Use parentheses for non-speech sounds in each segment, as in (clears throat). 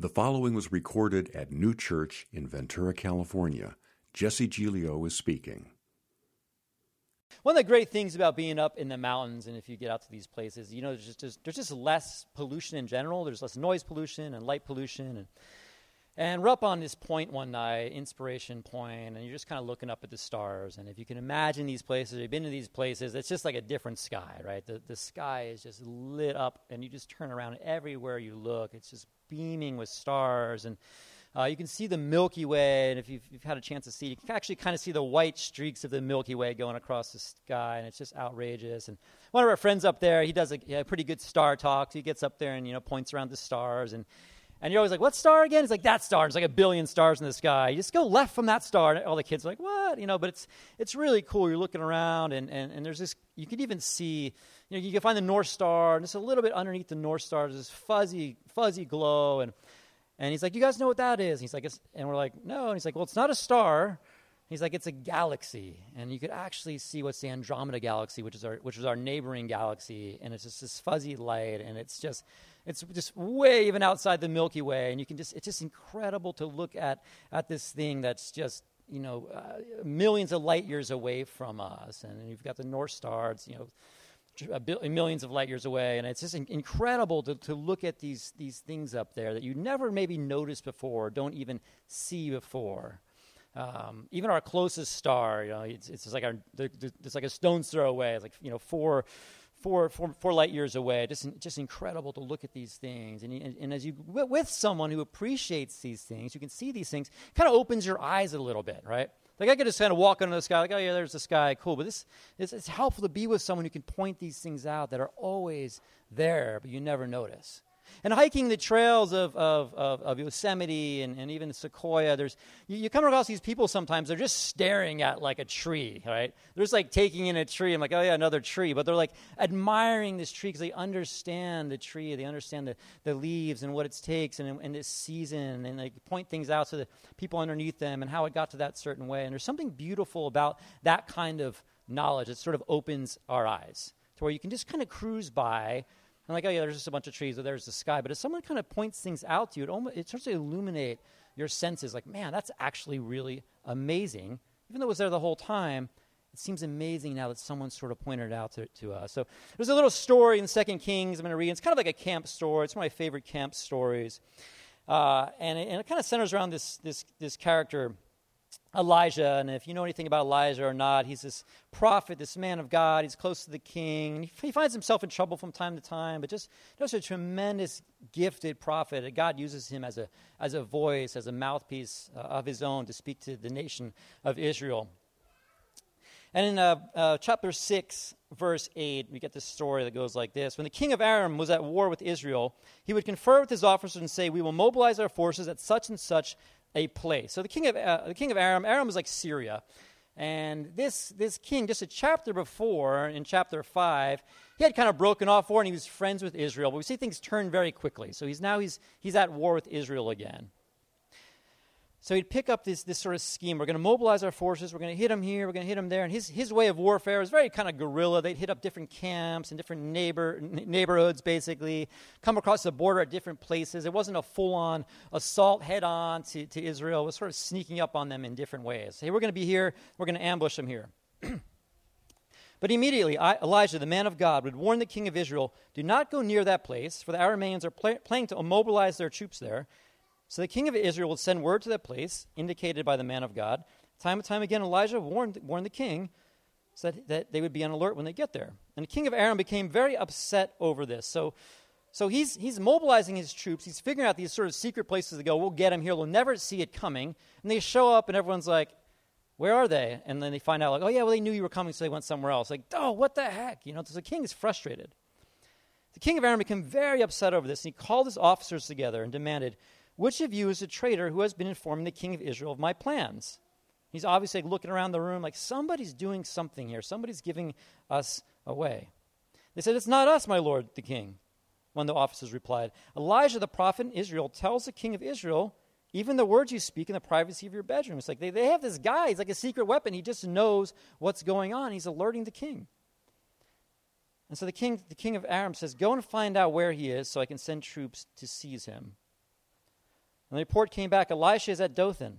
The following was recorded at New Church in Ventura, California. Jesse Giglio is speaking. One of the great things about being up in the mountains, and if you get out to these places, you know, there's just, just, there's just less pollution in general. There's less noise pollution and light pollution. And, and we're up on this point one night, Inspiration Point, and you're just kind of looking up at the stars. And if you can imagine these places, you've been to these places, it's just like a different sky, right? The, the sky is just lit up, and you just turn around everywhere you look. It's just beaming with stars. And uh, you can see the Milky Way, and if you've, you've, had a chance to see, you can actually kind of see the white streaks of the Milky Way going across the sky, and it's just outrageous. And one of our friends up there, he does a, a pretty good star talk. So he gets up there and you know points around the stars, and and you're always like, "What star again?" He's like, "That star." It's like a billion stars in the sky. You just go left from that star, and all the kids are like, "What?" You know, but it's it's really cool. You're looking around, and and, and there's this. You can even see. You know, you can find the North Star, and it's a little bit underneath the North Star, there's this fuzzy, fuzzy glow, and and he's like, You guys know what that is? And he's like, And we're like, No. And he's like, Well, it's not a star. He's like, It's a galaxy. And you could actually see what's the Andromeda galaxy, which is our, which is our neighboring galaxy. And it's just this fuzzy light. And it's just, it's just way even outside the Milky Way. And you can just, it's just incredible to look at, at this thing that's just, you know, uh, millions of light years away from us. And you've got the North Star, it's, you know, millions of light years away. And it's just incredible to, to look at these, these things up there that you never maybe noticed before, don't even see before. Um, even our closest star, you know, it's, it's like our, it's like a stone's throw away. It's like, you know, four, four, four, four light years away. Just, just incredible to look at these things. And, and, and as you, with someone who appreciates these things, you can see these things, kind of opens your eyes a little bit, right? Like I could just kind of walk into the sky, like, oh yeah, there's the sky, cool. But this, it's helpful to be with someone who can point these things out that are always there, but you never notice. And hiking the trails of, of, of, of Yosemite and, and even Sequoia, there's, you, you, come across these people sometimes, they're just staring at like a tree, right? They're just like taking in a tree. I'm like, oh yeah, another tree. But they're like admiring this tree because they understand the tree. They understand the, the leaves and what it takes and, and this season. And they point things out to the people underneath them and how it got to that certain way. And there's something beautiful about that kind of knowledge. It sort of opens our eyes to where you can just kind of cruise by and like, oh yeah, there's just a bunch of trees, or there's the sky. But if someone kind of points things out to you, it, almost, it starts to illuminate your senses. Like, man, that's actually really amazing. Even though it was there the whole time, it seems amazing now that someone sort of pointed it out to, to us. So there's a little story in Second Kings I'm going to read. It's kind of like a camp story. It's one of my favorite camp stories. Uh, and, it, and, it, kind of centers around this, this, this character Elijah, and if you know anything about Elijah or not, he's this prophet, this man of God. He's close to the king. He, finds himself in trouble from time to time, but just, just a tremendous, gifted prophet. God uses him as a, as a voice, as a mouthpiece uh, of his own to speak to the nation of Israel. And in uh, uh, chapter 6, verse 8, we get this story that goes like this When the king of Aram was at war with Israel, he would confer with his officers and say, We will mobilize our forces at such and such a place. So the king of, uh, the king of Aram, Aram was like Syria. And this, this king, just a chapter before, in chapter 5, he had kind of broken off war and he was friends with Israel. But we see things turn very quickly. So he's now he's, he's at war with Israel again. So he'd pick up this, this sort of scheme. We're going to mobilize our forces. We're going to hit them here. We're going to hit them there. And his, his way of warfare was very kind of guerrilla. They'd hit up different camps and different neighbor, neighborhoods, basically, come across the border at different places. It wasn't a full on assault head on to, to Israel. It was sort of sneaking up on them in different ways. Hey, we're going to be here. We're going to ambush them here. (clears throat) But immediately Elijah, the man of God, would warn the king of Israel do not go near that place, for the Arameans are pl- planning to immobilize their troops there. So the king of Israel would send word to that place, indicated by the man of God. Time and time again, Elijah warned, warned the king that, they would be on alert when they get there. And the king of Aram became very upset over this. So, so he's, he's mobilizing his troops. He's figuring out these sort of secret places to go. We'll get him here. We'll never see it coming. And they show up, and everyone's like, where are they? And then they find out, like, oh, yeah, well, they knew you were coming, so they went somewhere else. Like, oh, what the heck? You know, so the king is frustrated. The king of Aram became very upset over this, and he called his officers together and demanded, which of you is a traitor who has been informing the king of Israel of my plans? He's obviously looking around the room like somebody's doing something here. Somebody's giving us away. They said, It's not us, my lord, the king. One of the officers replied, Elijah the prophet in Israel tells the king of Israel, even the words you speak in the privacy of your bedroom. It's like they, they have this guy, he's like a secret weapon. He just knows what's going on. He's alerting the king. And so the king, the king of Aram says, Go and find out where he is so I can send troops to seize him. And the report came back Elisha is at Dothan.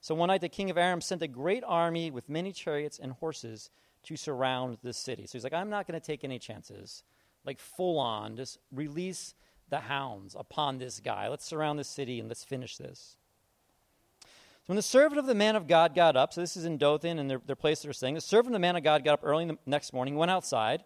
So one night the king of Aram sent a great army with many chariots and horses to surround the city. So he's like, I'm not going to take any chances. Like full on, just release the hounds upon this guy. Let's surround the city and let's finish this. So when the servant of the man of God got up, so this is in Dothan and their, their place they're staying, the servant of the man of God got up early the next morning, went outside.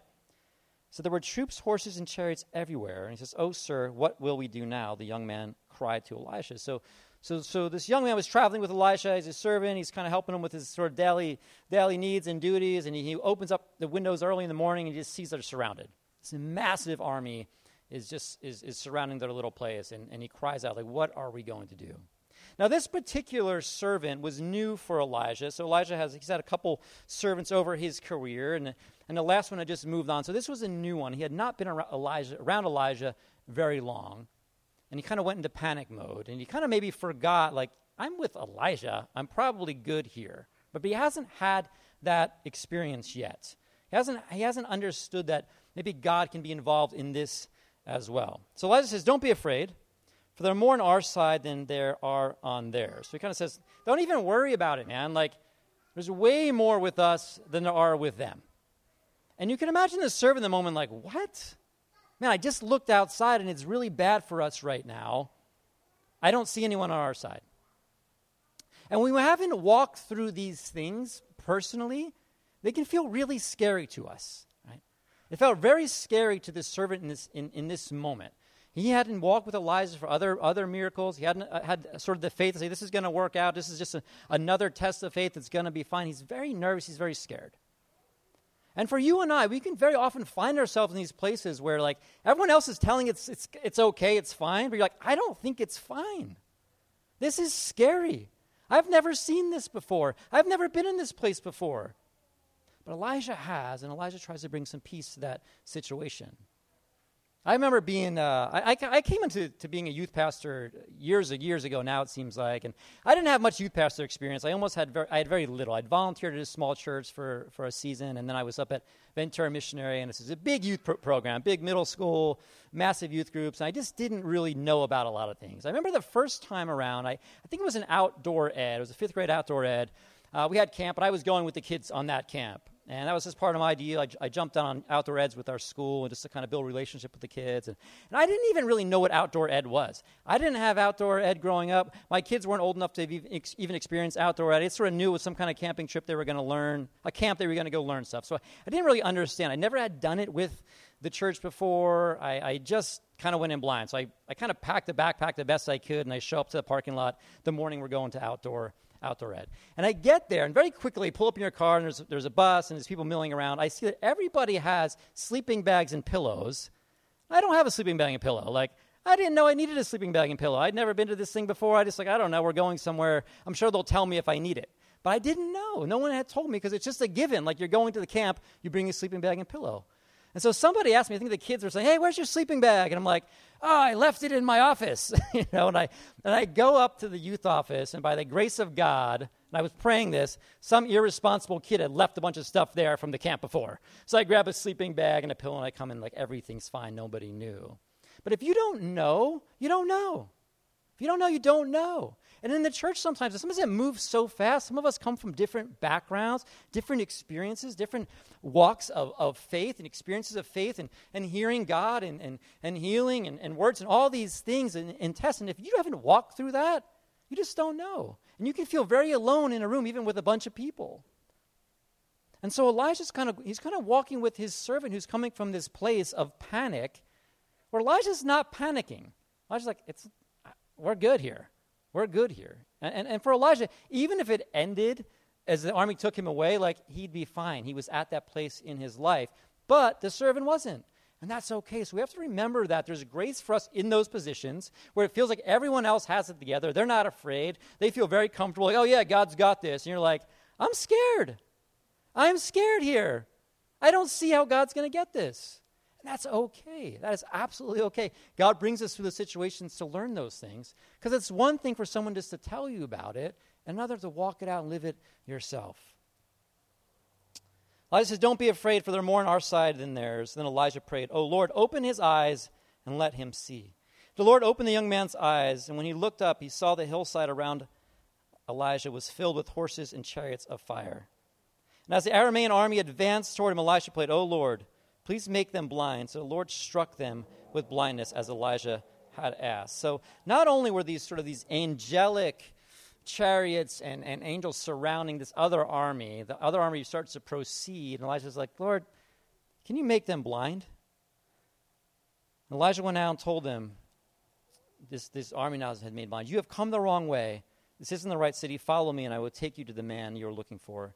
So there were troops, horses, and chariots everywhere. And he says, Oh, sir, what will we do now? The young man cried to Elisha. So so, so this young man was traveling with Elisha as his servant. He's kind of helping him with his sort of daily, daily needs and duties. And he, he opens up the windows early in the morning and he just sees they're surrounded. This massive army is just is, is surrounding their little place. And, and he cries out, like, what are we going to do? Now, this particular servant was new for Elijah. So Elijah has he's had a couple servants over his career, and, and the last one had just moved on. So this was a new one. He had not been around Elijah, around Elijah very long and he kind of went into panic mode and he kind of maybe forgot like i'm with elijah i'm probably good here but he hasn't had that experience yet he hasn't he hasn't understood that maybe god can be involved in this as well so elijah says don't be afraid for there are more on our side than there are on theirs so he kind of says don't even worry about it man like there's way more with us than there are with them and you can imagine the servant in the moment like what Man, I just looked outside and it's really bad for us right now. I don't see anyone on our side. And when we haven't walked through these things personally, they can feel really scary to us. Right? It felt very scary to this servant in this, in, in this moment. He hadn't walked with Elijah for other, other miracles. He hadn't uh, had sort of the faith to say, this is going to work out. This is just a, another test of faith that's going to be fine. He's very nervous. He's very scared. And for you and I, we can very often find ourselves in these places where, like, everyone else is telling it's, it's, it's okay, it's fine, but you're like, I don't think it's fine. This is scary. I've never seen this before. I've never been in this place before. But Elijah has, and Elijah tries to bring some peace to that situation. I remember being, uh, I, I, came into to being a youth pastor years and years ago now, it seems like, and I didn't have much youth pastor experience. I almost had very, I had very little. I'd volunteered at a small church for, for a season, and then I was up at Ventura Missionary, and this is a big youth pro- program, big middle school, massive youth groups, and I just didn't really know about a lot of things. I remember the first time around, I, I think it was an outdoor ed, it was a fifth grade outdoor ed. Uh, we had camp, and I was going with the kids on that camp. And that was just part of my deal. I, I, jumped on outdoor eds with our school and just to kind of build relationship with the kids. And, and, I didn't even really know what outdoor ed was. I didn't have outdoor ed growing up. My kids weren't old enough to even, ex, even experience outdoor ed. It sort of knew it was some kind of camping trip they were going to learn, a camp they were going to go learn stuff. So I, I, didn't really understand. I never had done it with the church before. I, I just kind of went in blind. So I, I kind of packed the backpack the best I could, and I show up to the parking lot the morning we're going to outdoor outdoor ed. And I get there, and very quickly pull up in your car, and there's, there's a bus, and there's people milling around. I see that everybody has sleeping bags and pillows. I don't have a sleeping bag and pillow. Like, I didn't know I needed a sleeping bag and pillow. I'd never been to this thing before. I just like, I don't know, we're going somewhere. I'm sure they'll tell me if I need it. But I didn't know. No one had told me because it's just a given. Like you're going to the camp, you bring a sleeping bag and pillow. And so somebody asked me, I think the kids were saying, Hey, where's your sleeping bag? And I'm like, Oh, I left it in my office. (laughs) you know, and I and I go up to the youth office, and by the grace of God, and I was praying this, some irresponsible kid had left a bunch of stuff there from the camp before. So I grab a sleeping bag and a pillow and I come in like everything's fine, nobody knew. But if you don't know, you don't know. If you don't know, you don't know. And in the church, sometimes, sometimes it moves so fast. Some of us come from different backgrounds, different experiences, different walks of, of faith and experiences of faith and, and hearing God and, and, and healing and, and words and all these things and, and tests. And if you haven't walked through that, you just don't know. And you can feel very alone in a room, even with a bunch of people. And so Elijah's kind of he's kind of walking with his servant who's coming from this place of panic, where Elijah's not panicking. Elijah's like, it's we're good here. We're good here. And, and, and for Elijah, even if it ended as the army took him away, like he'd be fine. He was at that place in his life. But the servant wasn't. And that's okay. So we have to remember that there's grace for us in those positions where it feels like everyone else has it together. They're not afraid. They feel very comfortable. Like, oh, yeah, God's got this. And you're like, I'm scared. I'm scared here. I don't see how God's going to get this. That's okay. That is absolutely okay. God brings us through the situations to learn those things because it's one thing for someone just to tell you about it, another to walk it out and live it yourself. Elijah says, Don't be afraid, for they're more on our side than theirs. Then Elijah prayed, Oh Lord, open his eyes and let him see. The Lord opened the young man's eyes, and when he looked up, he saw the hillside around Elijah was filled with horses and chariots of fire. And as the Aramean army advanced toward him, Elisha prayed, O Lord, please make them blind. So the Lord struck them with blindness as Elijah had asked. So not only were these sort of these angelic chariots and, and angels surrounding this other army, the other army starts to proceed, and Elijah's like, Lord, can you make them blind? And Elijah went out and told them, this, this army now had made blind. You have come the wrong way. This isn't the right city. Follow me, and I will take you to the man you're looking for.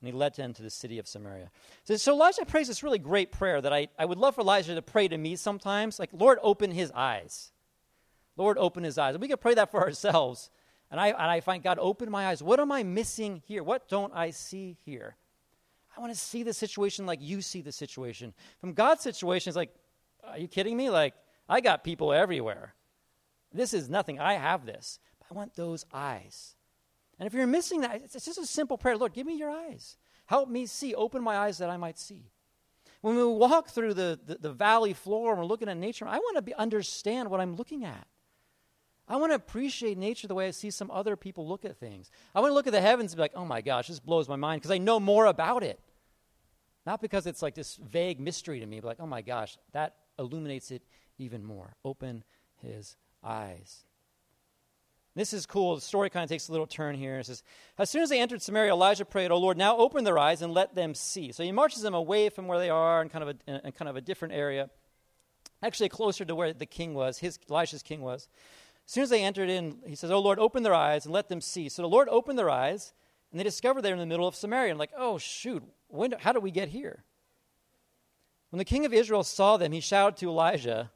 And he led them to the city of Samaria. So, so Elijah prays this really great prayer that I, I would love for Elijah to pray to me sometimes. Like, Lord, open his eyes. Lord, open his eyes. And we can pray that for (laughs) ourselves. And I, and I find God, open my eyes. What am I missing here? What don't I see here? I want to see the situation like you see the situation. From God's situation, it's like, are you kidding me? Like, I got people everywhere. This is nothing. I have this. But I want those eyes. And if you're missing that, it's just a simple prayer Lord, give me your eyes. Help me see. Open my eyes that I might see. When we walk through the, the, the valley floor and we're looking at nature, I want to understand what I'm looking at. I want to appreciate nature the way I see some other people look at things. I want to look at the heavens and be like, oh my gosh, this blows my mind because I know more about it. Not because it's like this vague mystery to me, but like, oh my gosh, that illuminates it even more. Open his eyes. This is cool. The story kind of takes a little turn here. It says, As soon as they entered Samaria, Elijah prayed, O Lord, now open their eyes and let them see. So he marches them away from where they are in kind of a, in kind of a different area, actually closer to where the king was, his, Elijah's king was. As soon as they entered in, he says, Oh Lord, open their eyes and let them see. So the Lord opened their eyes, and they discovered they're in the middle of Samaria. And like, oh, shoot, when, how did we get here? When the king of Israel saw them, he shouted to Elijah,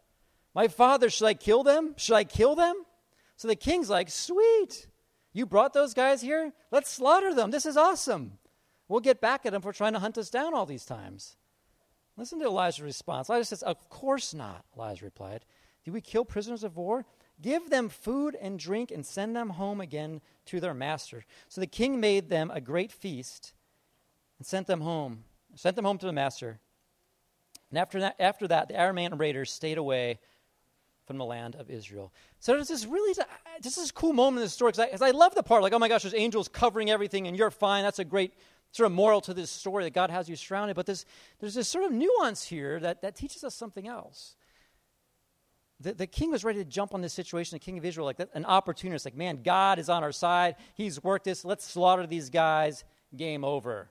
My father, should I kill them? Should I kill them? So the king's like, Sweet. You brought those guys here? Let's slaughter them. This is awesome. We'll get back at them for trying to hunt us down all these times. Listen to Elijah's response. Elijah says, Of course not, Elijah replied. Do we kill prisoners of war? Give them food and drink and send them home again to their master. So the king made them a great feast and sent them home, sent them home to the master. And after that, after that the Aramean raiders stayed away from the land of Israel. So there's this really, uh, this is cool moment in the story because I, I, love the part like, oh my gosh, there's angels covering everything and you're fine. That's a great sort of moral to this story that God has you surrounded. But there's, there's this sort of nuance here that, that teaches us something else the, the king was ready to jump on this situation, the king of Israel, like that, an opportunist, like, man, God is on our side. He's worked this. Let's slaughter these guys. Game over.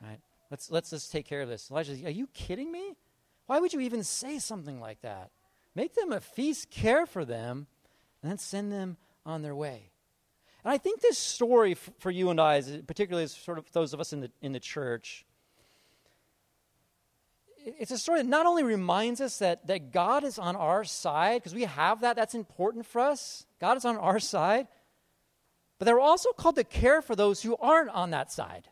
Right? Let's, let's just take care of this. Elijah Are you kidding me? Why would you even say something like that? Make them a feast, care for them, and then send them on their way. And I think this story f- for you and I, is, particularly as sort of those of us in the, in the church, it's a story that not only reminds us that, that God is on our side, because we have that, that's important for us. God is on our side. But they're also called to care for those who aren't on that side.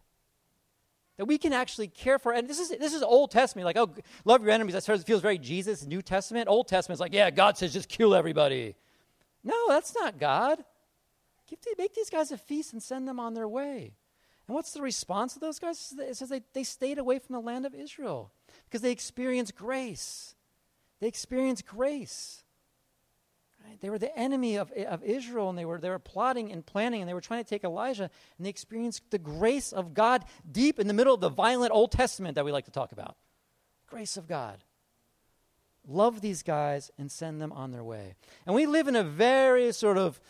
That we can actually care for. And this is, this is Old Testament. Like, oh, love your enemies. That feels very Jesus. New Testament. Old Testament is like, yeah, God says just kill everybody. No, that's not God. Make these guys a feast and send them on their way. And what's the response of those guys? It says they, they stayed away from the land of Israel because they experienced grace. They experienced grace. Right? They were the enemy of, of Israel, and they were, they were plotting and planning, and they were trying to take Elijah, and they experienced the grace of God deep in the middle of the violent Old Testament that we like to talk about. Grace of God. Love these guys and send them on their way. And we live in a very sort of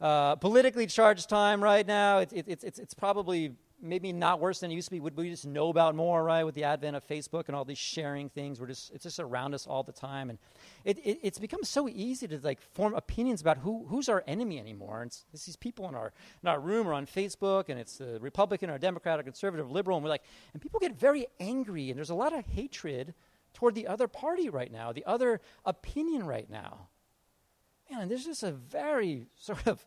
uh, politically charged time right now. It, it, it's, it's probably maybe not worse than it used to be. Would we just know about more, right? With the advent of Facebook and all these sharing things, we're just it's just around us all the time, and it, it it's become so easy to like form opinions about who who's our enemy anymore. And it's, it's these people in our in our room or on Facebook, and it's the Republican or Democrat or conservative, or liberal, and we're like, and people get very angry, and there's a lot of hatred toward the other party right now, the other opinion right now. Man, there's just a very (laughs) sort of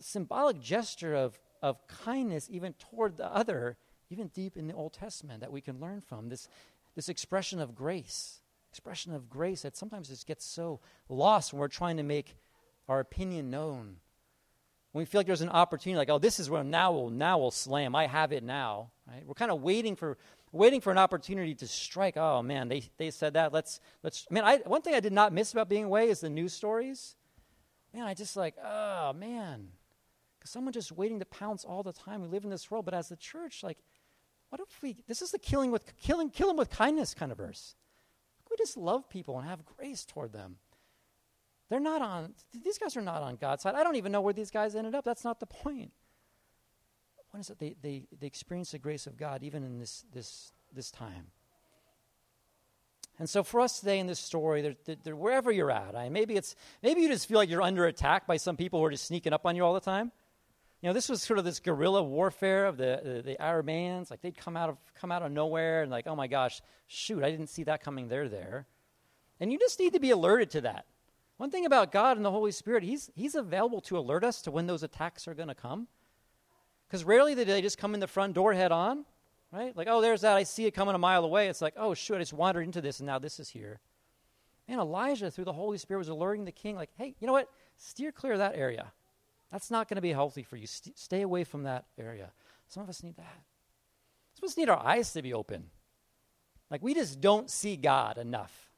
symbolic gesture of of kindness even toward the other, even deep in the Old Testament, that we can learn from. This, this expression of grace, expression of grace that sometimes just gets so lost when we're trying to make our opinion known. When we feel like there's an opportunity, like, oh, this is where now we'll, now we'll slam. I have it now. Right? We're kind of waiting for, waiting for an opportunity to strike. Oh man, they, they said that. Let's let's. Man, I, one thing I did not miss about being away is the news stories. Man, I just like, oh man, because someone just waiting to pounce all the time. We live in this world, but as the church, like, what if we? This is the killing with killing kill them with kindness kind of verse. We just love people and have grace toward them. They're not on. These guys are not on God's side. I don't even know where these guys ended up. That's not the point what is it? They, they, they experience the grace of God even in this, this, this time. And so for us today in this story, they're, they're, wherever you're at, I, maybe, it's, maybe you just feel like you're under attack by some people who are just sneaking up on you all the time. You know, this was sort of this guerrilla warfare of the, the, the Arameans. Like they'd come out, of, come out of nowhere and like, oh my gosh, shoot, I didn't see that coming. They're there. And you just need to be alerted to that. One thing about God and the Holy Spirit, He's, he's available to alert us to when those attacks are going to come. Because rarely do they just come in the front door head on, right? Like, oh, there's that. I see it coming a mile away. It's like, oh, shoot, I just wandered into this, and now this is here. Man, Elijah, through the Holy Spirit, was alerting the king, like, hey, you know what? Steer clear of that area. That's not going to be healthy for you. St- stay away from that area. Some of us need that. Some of us need our eyes to be open. Like, we just don't see God enough.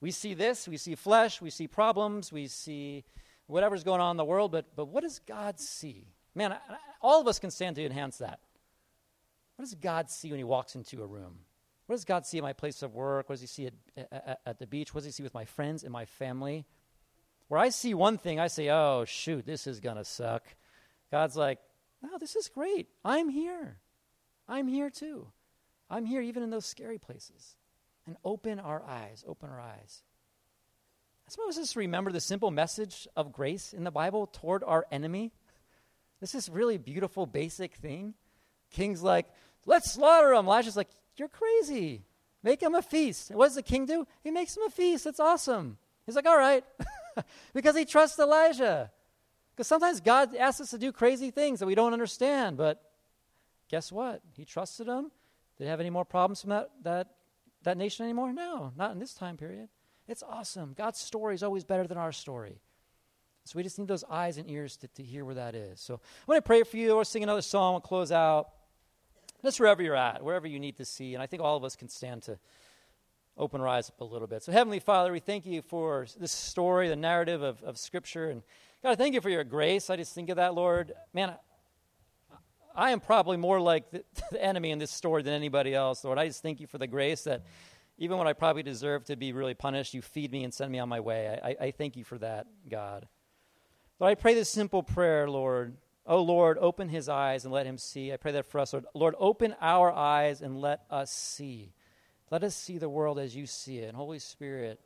We see this, we see flesh, we see problems, we see whatever's going on in the world, but, but what does God see? Man, all of us can stand to enhance that. What does God see when He walks into a room? What does God see at my place of work? What does He see at, at, at the beach? What does He see with my friends and my family? Where I see one thing, I say, oh, shoot, this is going to suck. God's like, no, this is great. I'm here. I'm here too. I'm here even in those scary places. And open our eyes, open our eyes. I suppose just remember the simple message of grace in the Bible toward our enemy. This is really beautiful, basic thing. King's like, let's slaughter him. Elijah's like, you're crazy. Make him a feast. And what does the king do? He makes him a feast. That's awesome. He's like, all right. (laughs) (laughs) because he trusts Elijah. Because sometimes God asks us to do crazy things that we don't understand. But guess what? He trusted him. Did he have any more problems from that, that, that nation anymore? No, not in this time period. It's awesome. God's story is always better than our story. So we just need those eyes and ears to, to hear where that is. So I want to pray for you or sing another song. We'll close out. Just wherever you're at, wherever you need to see. And I think all of us can stand to open our eyes up a little bit. So, Heavenly Father, we thank you for this story, the narrative of, of Scripture. And God, I thank you for your grace. I just think of that, Lord. Man, I, I am probably more like the, (laughs) the enemy in this story than anybody else, Lord. I just thank you for the grace that even when I probably deserve to be really punished, you feed me and send me on my way. I, I thank you for that, God. Lord, I pray this simple prayer, Lord. Oh, Lord, open his eyes and let him see. I pray that for us, Lord. Lord, open our eyes and let us see. Let us see the world as you see it. And Holy Spirit,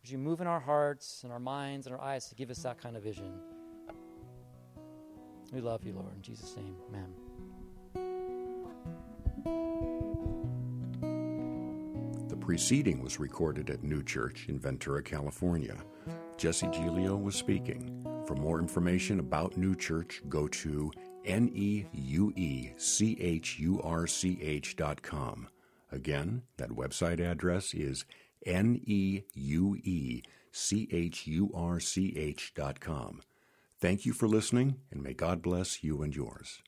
would you move in our hearts and our minds and our eyes to give us that kind of vision? We love you, Lord. In Jesus' name, amen. The preceding was recorded at New Church in Ventura, California. Jesse Giglio was speaking. For more information about New Church, go to neuechurch dot com. Again, that website address is neuechurch dot com. Thank you for listening, and may God bless you and yours.